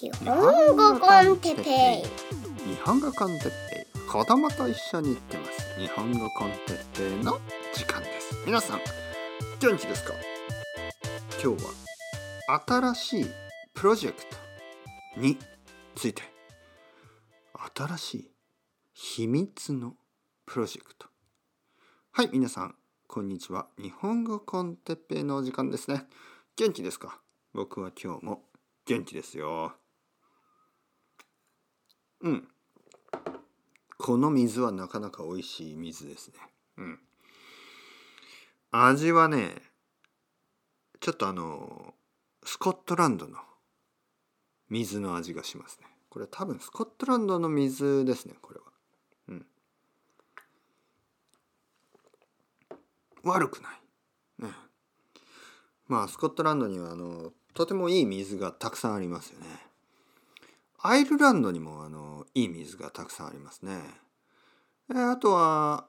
日本語 con テッペイ日本語 con テッペイ子供と一緒に行ってます日本語 con テッペイの時間です皆さん元気ですか今日は新しいプロジェクトについて新しい秘密のプロジェクトはい皆さんこんにちは。日本語 con テッペイのお時間ですね。元気ですか？僕は今日も元気ですよ。うん。この水はなかなか美味しい水ですね。うん。味はねちょっとあのスコットランドの水の味がしますね。これ多分スコットランドの水ですねこれは。うん。悪くない。ね。まあスコットランドにはあのとてもいい水がたくさんありますよね。アイルランドにもあのいい水がたくさんありますね。えあとは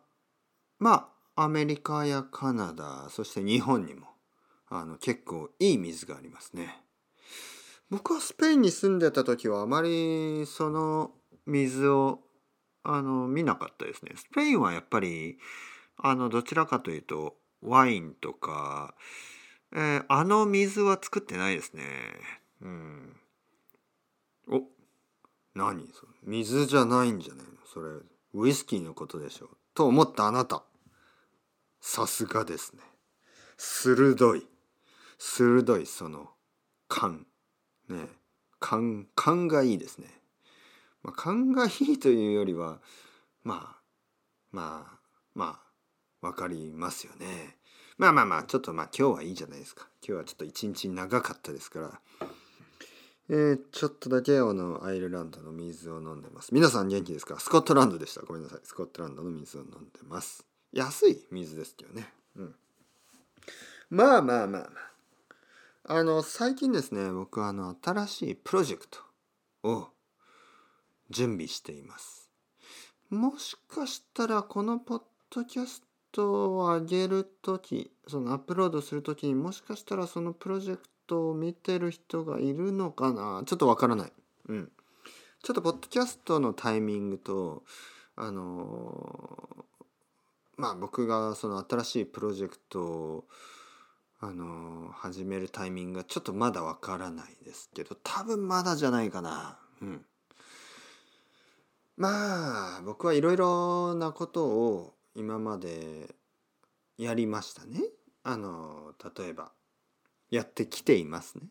まあアメリカやカナダそして日本にもあの結構いい水がありますね。僕はスペインに住んでた時はあまりその水をあの見なかったですね。スペインはやっぱりあのどちらかというとワインとか、えーあの水は作ってないですね。うん。お何？水じゃないんじゃないの？それウイスキーのことでしょ？うと思ったあなた。さすがですね。鋭い。鋭いその勘。ね。勘勘がいいですね、まあ、勘がいいというよりはまあまあまあわかりますよね。まあまあまあちょっとまあ今日はいいじゃないですか。今日はちょっと一日長かったですから。えー、ちょっとだけあのアイルランドの水を飲んでます。皆さん元気ですか？スコットランドでした。ごめんなさい。スコットランドの水を飲んでます。安い水ですけどね。うん。まあまあまあまあ。あの最近ですね僕はあの新しいプロジェクトを準備しています。もしかしたらこのポッドキャストを上げる時そのアップロードする時にもしかしたらそのプロジェクトを見てる人がいるのかな？ちょっとわからない。うん。ちょっとポッドキャストのタイミングとあのまあ僕がその新しいプロジェクトをあの始めるタイミングがちょっとまだわからないですけど多分まだじゃないかな。うん。まあ僕はいろいろなことを今までやりましたね。あの例えばやってきていますね。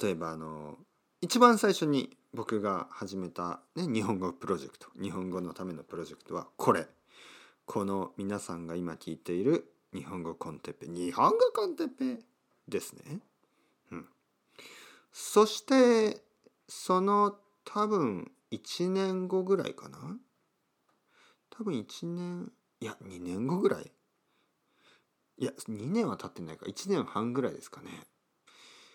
例えばあの一番最初に僕が始めた、ね、日本語プロジェクト日本語のためのプロジェクトはこれ。この皆さんが今聞いている日本語コンテッペ。日本語コンテッペですね。うん、そしてその多分1年後ぐらいかな。多分1年いや2年後ぐらい。いや2年は経ってないか。1年半ぐらいですかね。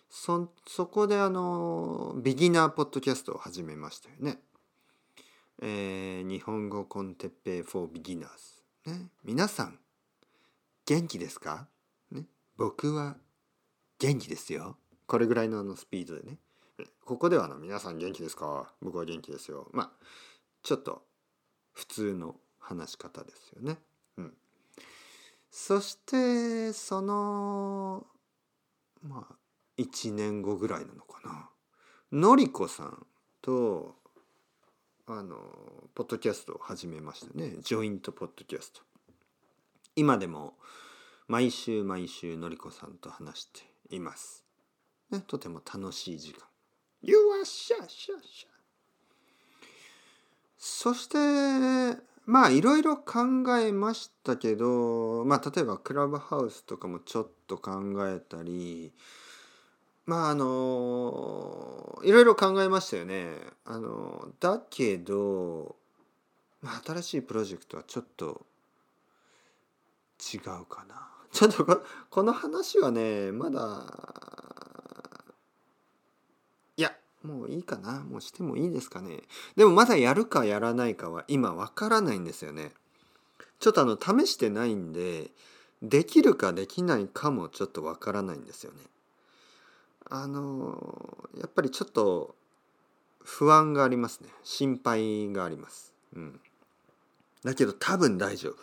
そそこであのビギナーポッドキャストを始めましたよね。えー、日本語コンテッペイ for beginners、ね。皆さん元気ですか、ね、僕は元気ですよ。これぐらいのあのスピードでね。ここではあの皆さん元気ですか？僕は元気ですよ。まあちょっと普通の話し方ですよね。うん。そしてそのまあ1年後ぐらいなのかな。のりこさんとあのポッドキャストを始めましたね。ジョイントポッドキャスト。今でも毎週毎週のりこさんと話しています。ね、とても楽しい時間。You are シャシャシャ。そしてまあいろいろ考えましたけどまあ例えばクラブハウスとかもちょっと考えたりまああのいろいろ考えましたよね。あのだけど、まあ、新しいプロジェクトはちょっと違うかな。ちょっとこの話はねまだいやもういいかなもうしてもいいですかねでもまだやるかやらないかは今わからないんですよねちょっとあの試してないんでできるかできないかもちょっとわからないんですよねあのやっぱりちょっと不安がありますね。心配があります。うん。だけど多分大丈夫。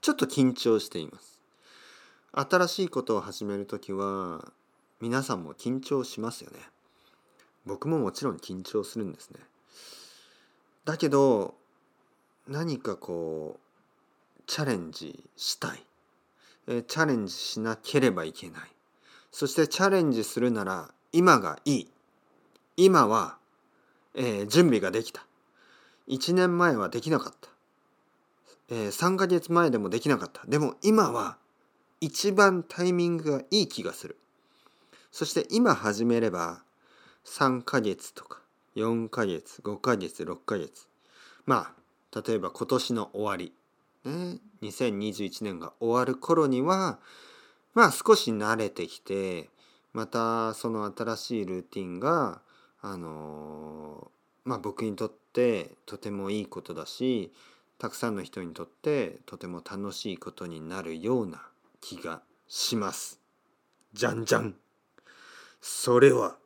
ちょっと緊張しています。新しいことを始める時は皆さんも緊張しますよね。僕ももちろん緊張するんですね。だけど何かこうチャレンジしたい、えチャレンジしなければいけない。そしてチャレンジするなら今がいい。今は、えー、準備ができた。1年前はできなかった、えー、3ヶ月前でもできなかった。でも今は一番タイミングがいい気がする。そして今始めれば3ヶ月とか4ヶ月5ヶ月6ヶ月。まあ例えば今年の終わり、ね、2021年が終わる頃にはまあ少し慣れてきてまたその新しいルーティンがあのまあ僕にとってとてもいいことだしたくさんの人にとってとても楽しいことになるような気がします。じゃんじゃん。それは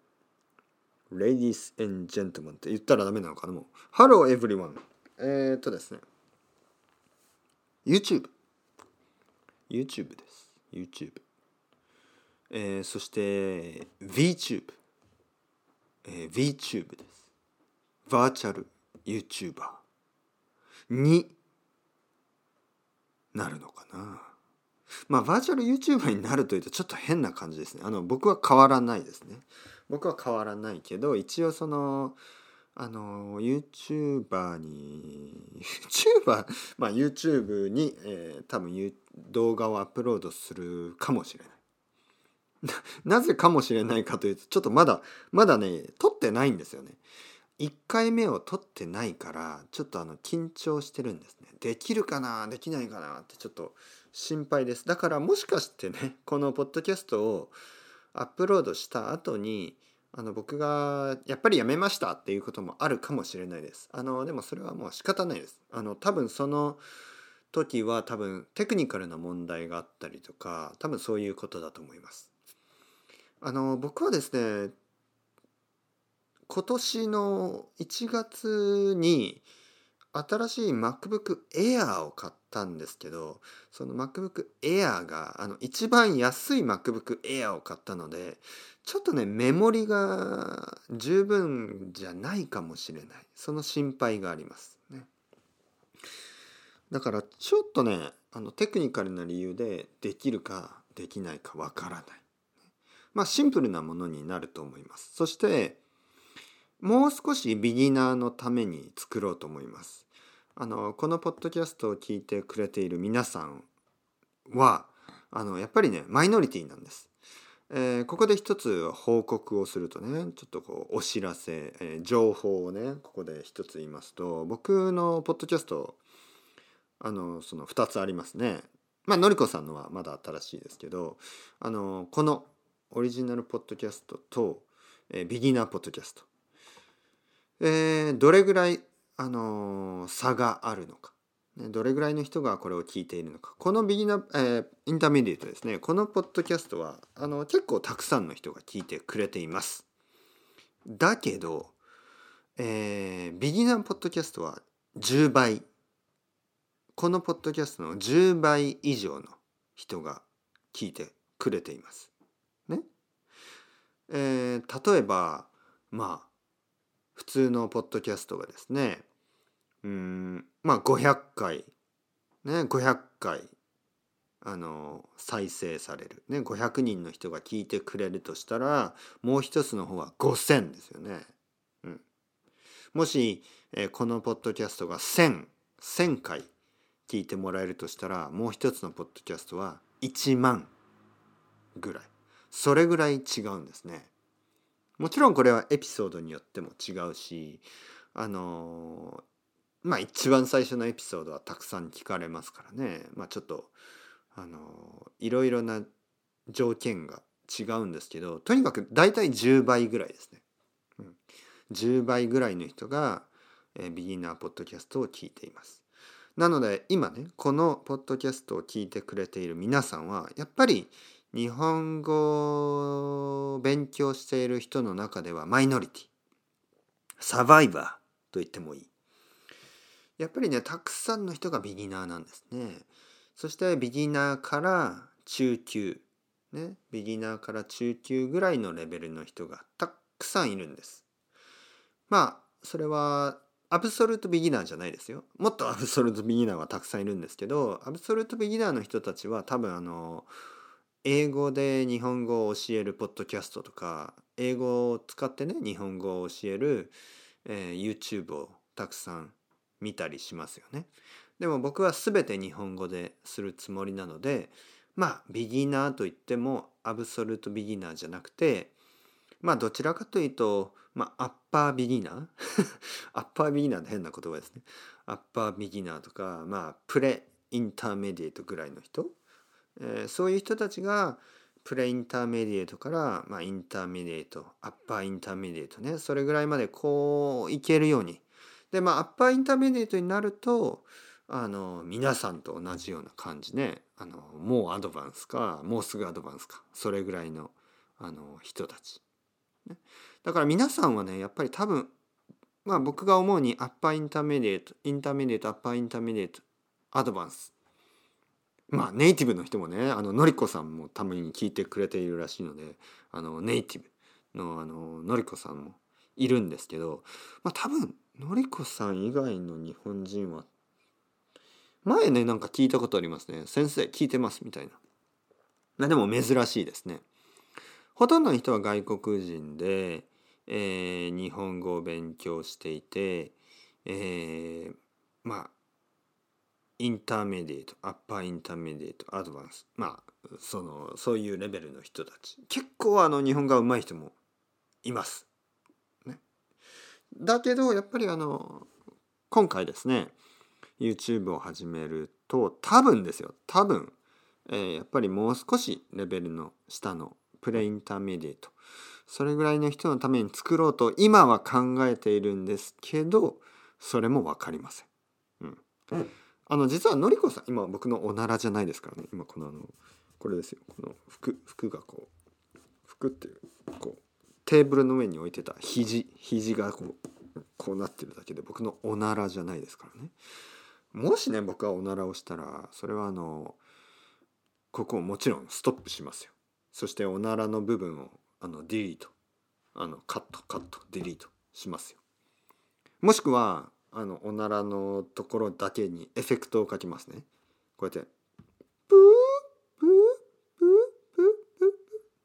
Ladies and Gentlemen って言ったらダメなのかなもう。Hello everyone. えー、っとですね。YouTube YouTube です。YouTube えー、そして VTube、えー、VTube です。バーチャル YouTuber になるのかな。まあバーチャル YouTuber になるというとちょっと変な感じですね。あの僕は変わらないですね。僕は変わらないけど一応そのあの YouTuber に YouTuber まあ YouTube に、えー、多分動画をアップロードするかもしれない なぜかもしれないかというとちょっとまだまだね撮ってないんですよね。1回目を撮ってないからちょっとあの緊張してるんですね。できるかな？できないかな？ってちょっと心配です。だからもしかしてねこのポッドキャストをアップロードした後にあの僕がやっぱりやめましたっていうこともあるかもしれないです。あのでもそれはもう仕方ないです。あの多分その時は多分テクニカルな問題があったりとか多分そういうことだと思います。あの僕はですね今年の1月に新しい MacBook Air を買ったんですけどその MacBook Air があの一番安い MacBook Air を買ったのでちょっとねメモリが十分じゃないかもしれないその心配がありますねだからちょっとねあのテクニカルな理由でできるかできないかわからないまあシンプルなものになると思います。そしてもう少しビギナーのために作ろうと思います。あのこのポッドキャストを聞いてくれている皆さんはあのやっぱりねマイノリティなんです。えー、ここで一つ報告をするとねちょっとこうお知らせ、えー、情報をねここで一つ言いますと僕のポッドキャストあのその2つありますね。まあのりこさんのはまだ新しいですけどあのこのオリジナルポッドキャストと、えー、ビギナーポッドキャスト、えー、どれぐらい、あの、差があるのか、ね、どれぐらいの人がこれを聞いているのか。このビギナー、えー、 intermediate ですね。このポッドキャストはあの結構たくさんの人が聞いてくれています。だけど、えー、ビギナーポッドキャストは10倍。このポッドキャストの10倍以上の人が聞いてくれています。ね。えー、例えばまあ普通のポッドキャストがですねうんまあ500回ね500回あの再生される、ね、500人の人が聞いてくれるとしたらもう一つの方は5,000ですよね。うん、もし、えー、このポッドキャストが1,0001,000回聞いてもらえるとしたらもう一つのポッドキャストは1万ぐらい。それぐらい違うんですね。もちろんこれはエピソードによっても違うしあのまあ一番最初のエピソードはたくさん聞かれますからねまあちょっとあのいろいろな条件が違うんですけどとにかく大体10倍ぐらいですね。うん、10倍ぐらいの人が、え、ビギナーポッドキャストを聞いています。なので今ねこのポッドキャストを聞いてくれている皆さんはやっぱり日本語を勉強している人の中ではマイノリティ。サバイバーと言ってもいい。やっぱりねたくさんの人がビギナーなんですね。そしてビギナーから中級ね。ビギナーから中級ぐらいのレベルの人がたくさんいるんです。まあそれはアブソルトビギナーじゃないですよ。もっとアブソルトビギナーはたくさんいるんですけどアブソルトビギナーの人たちは多分あの英語で日本語を教えるポッドキャストとか英語を使ってね日本語を教える、えー、YouTube をたくさん見たりしますよね。でも僕は全て日本語でするつもりなのでまあビギナーといってもアブソルトビギナーじゃなくてまあどちらかというと、まあ、 upper beginner upper beginner って変な言葉ですね。 upper beginner とか、まあ、 pre-intermediate ぐらいの人、えー、そういう人たちが pre-intermediate から、まあ、 intermediate upper intermediate ねそれぐらいまでこういけるように。でまあ upper intermediate になるとあの皆さんと同じような感じね。あのもう advance かもうすぐ advance かそれぐらいのあの人たち。ね、だから皆さんはねやっぱり多分まあ僕が思うに upper intermediate intermediate upper intermediate advanced まあネイティブの人もねあののりこさんもたまに聞いてくれているらしいのであのネイティブのあののりこさんもいるんですけど、まあ、多分のりこさん以外の日本人は前ねなんか聞いたことありますね。先生聞いてますみたいな。まあでも珍しいですね。ほとんどの人は外国人で、えー、日本語を勉強していて、えー、まあ intermediate upper intermediate advanced。まあそのそういうレベルの人たち。結構あの日本語が上手い人もいます。ね、だけどやっぱりあの今回ですね YouTube を始めると多分ですよ。多分、えー、やっぱりもう少しレベルの下のプレインターメディエート。それぐらいの人のために作ろうと今は考えているんですけどそれも分かりません。うん、あの実はのりこさん今僕のおならじゃないですからね今このあのこれですよこの服服がこう服っていうこうテーブルの上に置いてた肘肘がこうこうなってるだけで僕のおならじゃないですからね。もしね僕がおならをしたらそれはあのここをもちろんストップしますよ。そしておならの部分をあのディリートあのカットカットディリートしますよもしくはあのおならのところだけにエフェクトをかけますね。こうやってプープープープー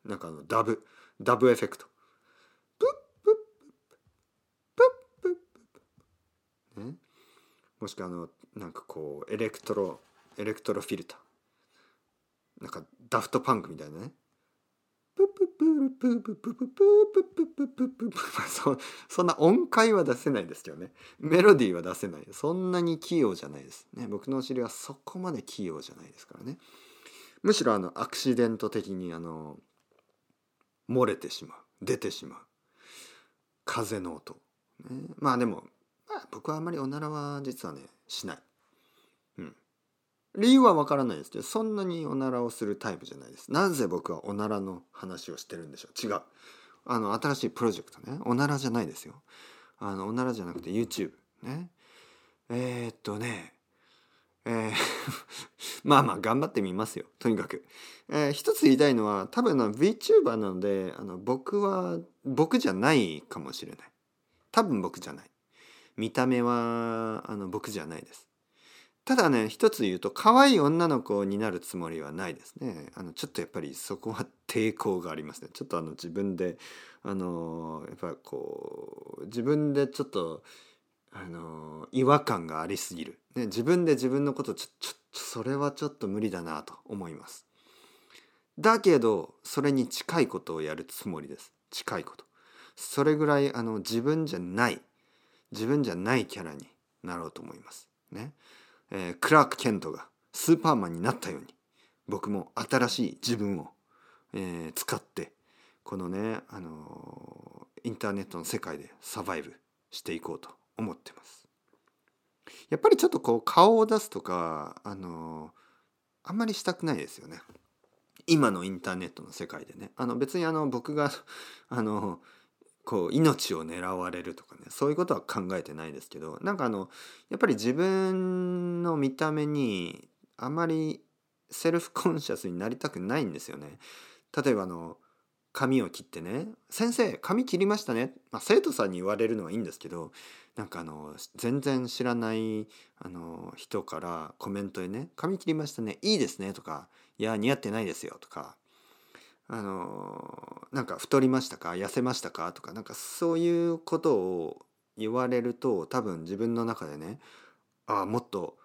プーなんかあのダブダブエフェクト。プップップップップッ。ね。もしくはあのなんかこうエレクトロエレクトロフィルター。なんかダフトパンクみたいなね。プルプププププププププププそそんな音階は出せないですけどねメロディーは出せないそんなに器用じゃないですね僕のお尻はそこまで器用じゃないですからねむしろあのアクシデント的にあの漏れてしまう出てしまう風の音、ね、まあでも、まあ、僕はあんまりおならは実はねしない理由はわからないですけどそんなにおならをするタイプじゃないです。なぜ僕はおならの話をしてるんでしょう？違う。あの新しいプロジェクトね。おならじゃないですよ。あのおならじゃなくて YouTube ね。えー、っとね。えー まあまあ頑張ってみますよ。とにかく、えー、一つ言いたいのは多分の VTuber なのであの僕は僕じゃないかもしれない。多分僕じゃない。見た目はあの僕じゃないです。ただね一つ言うと可愛い女の子になるつもりはないですね。あのちょっとやっぱりそこは抵抗がありますね。ちょっとあの自分であのやっぱこう自分でちょっとあの違和感がありすぎる、ね、自分で自分のことちょちょそれはちょっと無理だなと思います。だけどそれに近いことをやるつもりです。近いこと。それぐらいあの自分じゃない自分じゃないキャラになろうと思います。ね。えー、クラーク・ケントがスーパーマンになったように僕も新しい自分を、えー、使ってこのね、あのー、インターネットの世界でサバイブしていこうと思ってます。やっぱりちょっとこう顔を出すとか、あのー、あんまりしたくないですよね。今のインターネットの世界でね。あの別にあの僕があのこう命を狙われるとかねそういうことは考えてないですけどなんかあのやっぱり自分の見た目にあまりセルフコンシャスになりたくないんですよね。例えばあの髪を切ってね「先生髪切りましたね」まあ、生徒さんに言われるのはいいんですけどなんかあの全然知らないあの人からコメントでね「髪切りましたねいいですね」とか「いや似合ってないですよ」とかあのなんか太りましたか？痩せましたか？とかなんかそういうことを言われると多分自分の中でねああもっと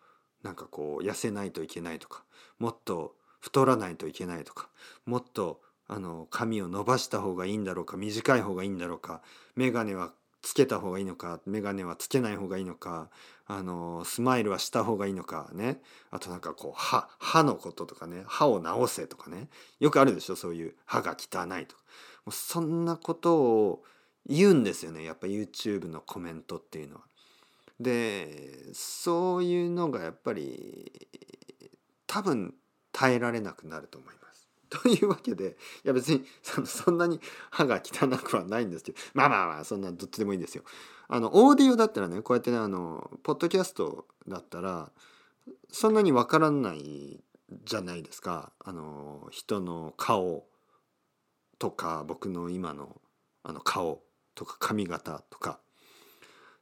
なんかこう痩せないといけないとかもっと太らないといけないとかもっとあの髪を伸ばした方がいいんだろうか短い方がいいんだろうか眼鏡はつけた方がいいのか眼鏡はつけない方がいいのかあのスマイルはした方がいいのかねあとなんかこう歯歯のこととかね歯を治せとかねよくあるでしょそういう歯が汚いとかもうそんなことを言うんですよねやっぱ YouTube のコメントっていうのは。でそういうのがやっぱり多分耐えられなくなると思います。というわけでいや別にそんなに歯が汚くはないんですけどまあまあまあそんなどっちでもいいんですよ。あのオーディオだったらねこうやってねあのポッドキャストだったらそんなにわからないじゃないですか。あの人の顔とか僕の今のあの顔とか髪型とか。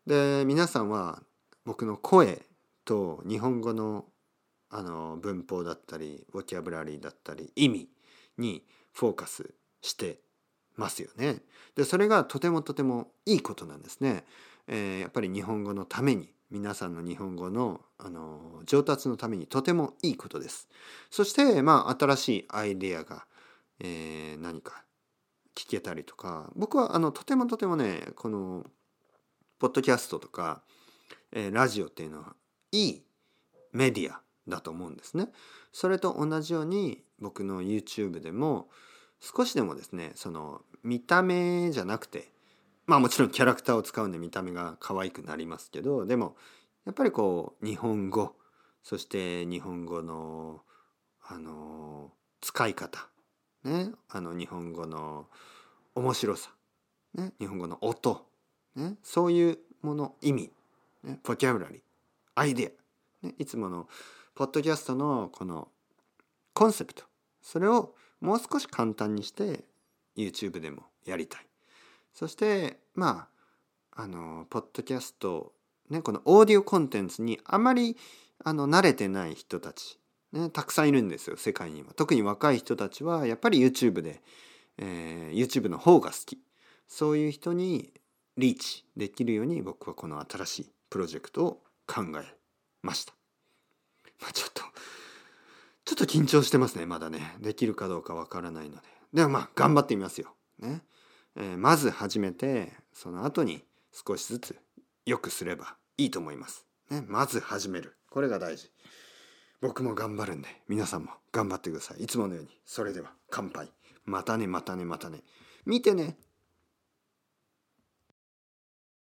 で皆さんは僕の声と日本語のあの文法だったりボキャブラリーだったり意味にフォーカスしてますよね。でそれがとてもとてもいいことなんですね。えー、やっぱり日本語のために皆さんの日本語のあの上達のためにとてもいいことです。そしてまあ新しいアイデアが、えー、何か聞けたりとか僕はあのとてもとてもねこのポッドキャストとか、えー、ラジオっていうのはいいメディアだと思うんですね。それと同じように僕の YouTube でも少しでもですねその見た目じゃなくてまあもちろんキャラクターを使うんで見た目が可愛くなりますけどでもやっぱりこう日本語そして日本語のあの使い方ねあの日本語の面白さ、ね、日本語の音、ね、そういうもの意味、ね、ボキャブラリーアイデア、ね、いつものポッドキャストのこのコンセプトそれをもう少し簡単にして YouTube でもやりたい。そしてまああのポッドキャストねこのオーディオコンテンツにあまりあの慣れてない人たち、ね、たくさんいるんですよ世界には。特に若い人たちはやっぱり YouTube で、えー、YouTube の方が好き。そういう人にリーチできるように僕はこの新しいプロジェクトを考えました。まあ、ちょっとょっと緊張してますねまだねできるかどうかわからないのででもまあ頑張ってみますよ。ねえー、まず始めてその後に少しずつ良くすればいいと思います。ね、まず始めるこれが大事。僕も頑張るんで皆さんも頑張ってください。いつものようにそれでは乾杯。またねまたねまたね。見てね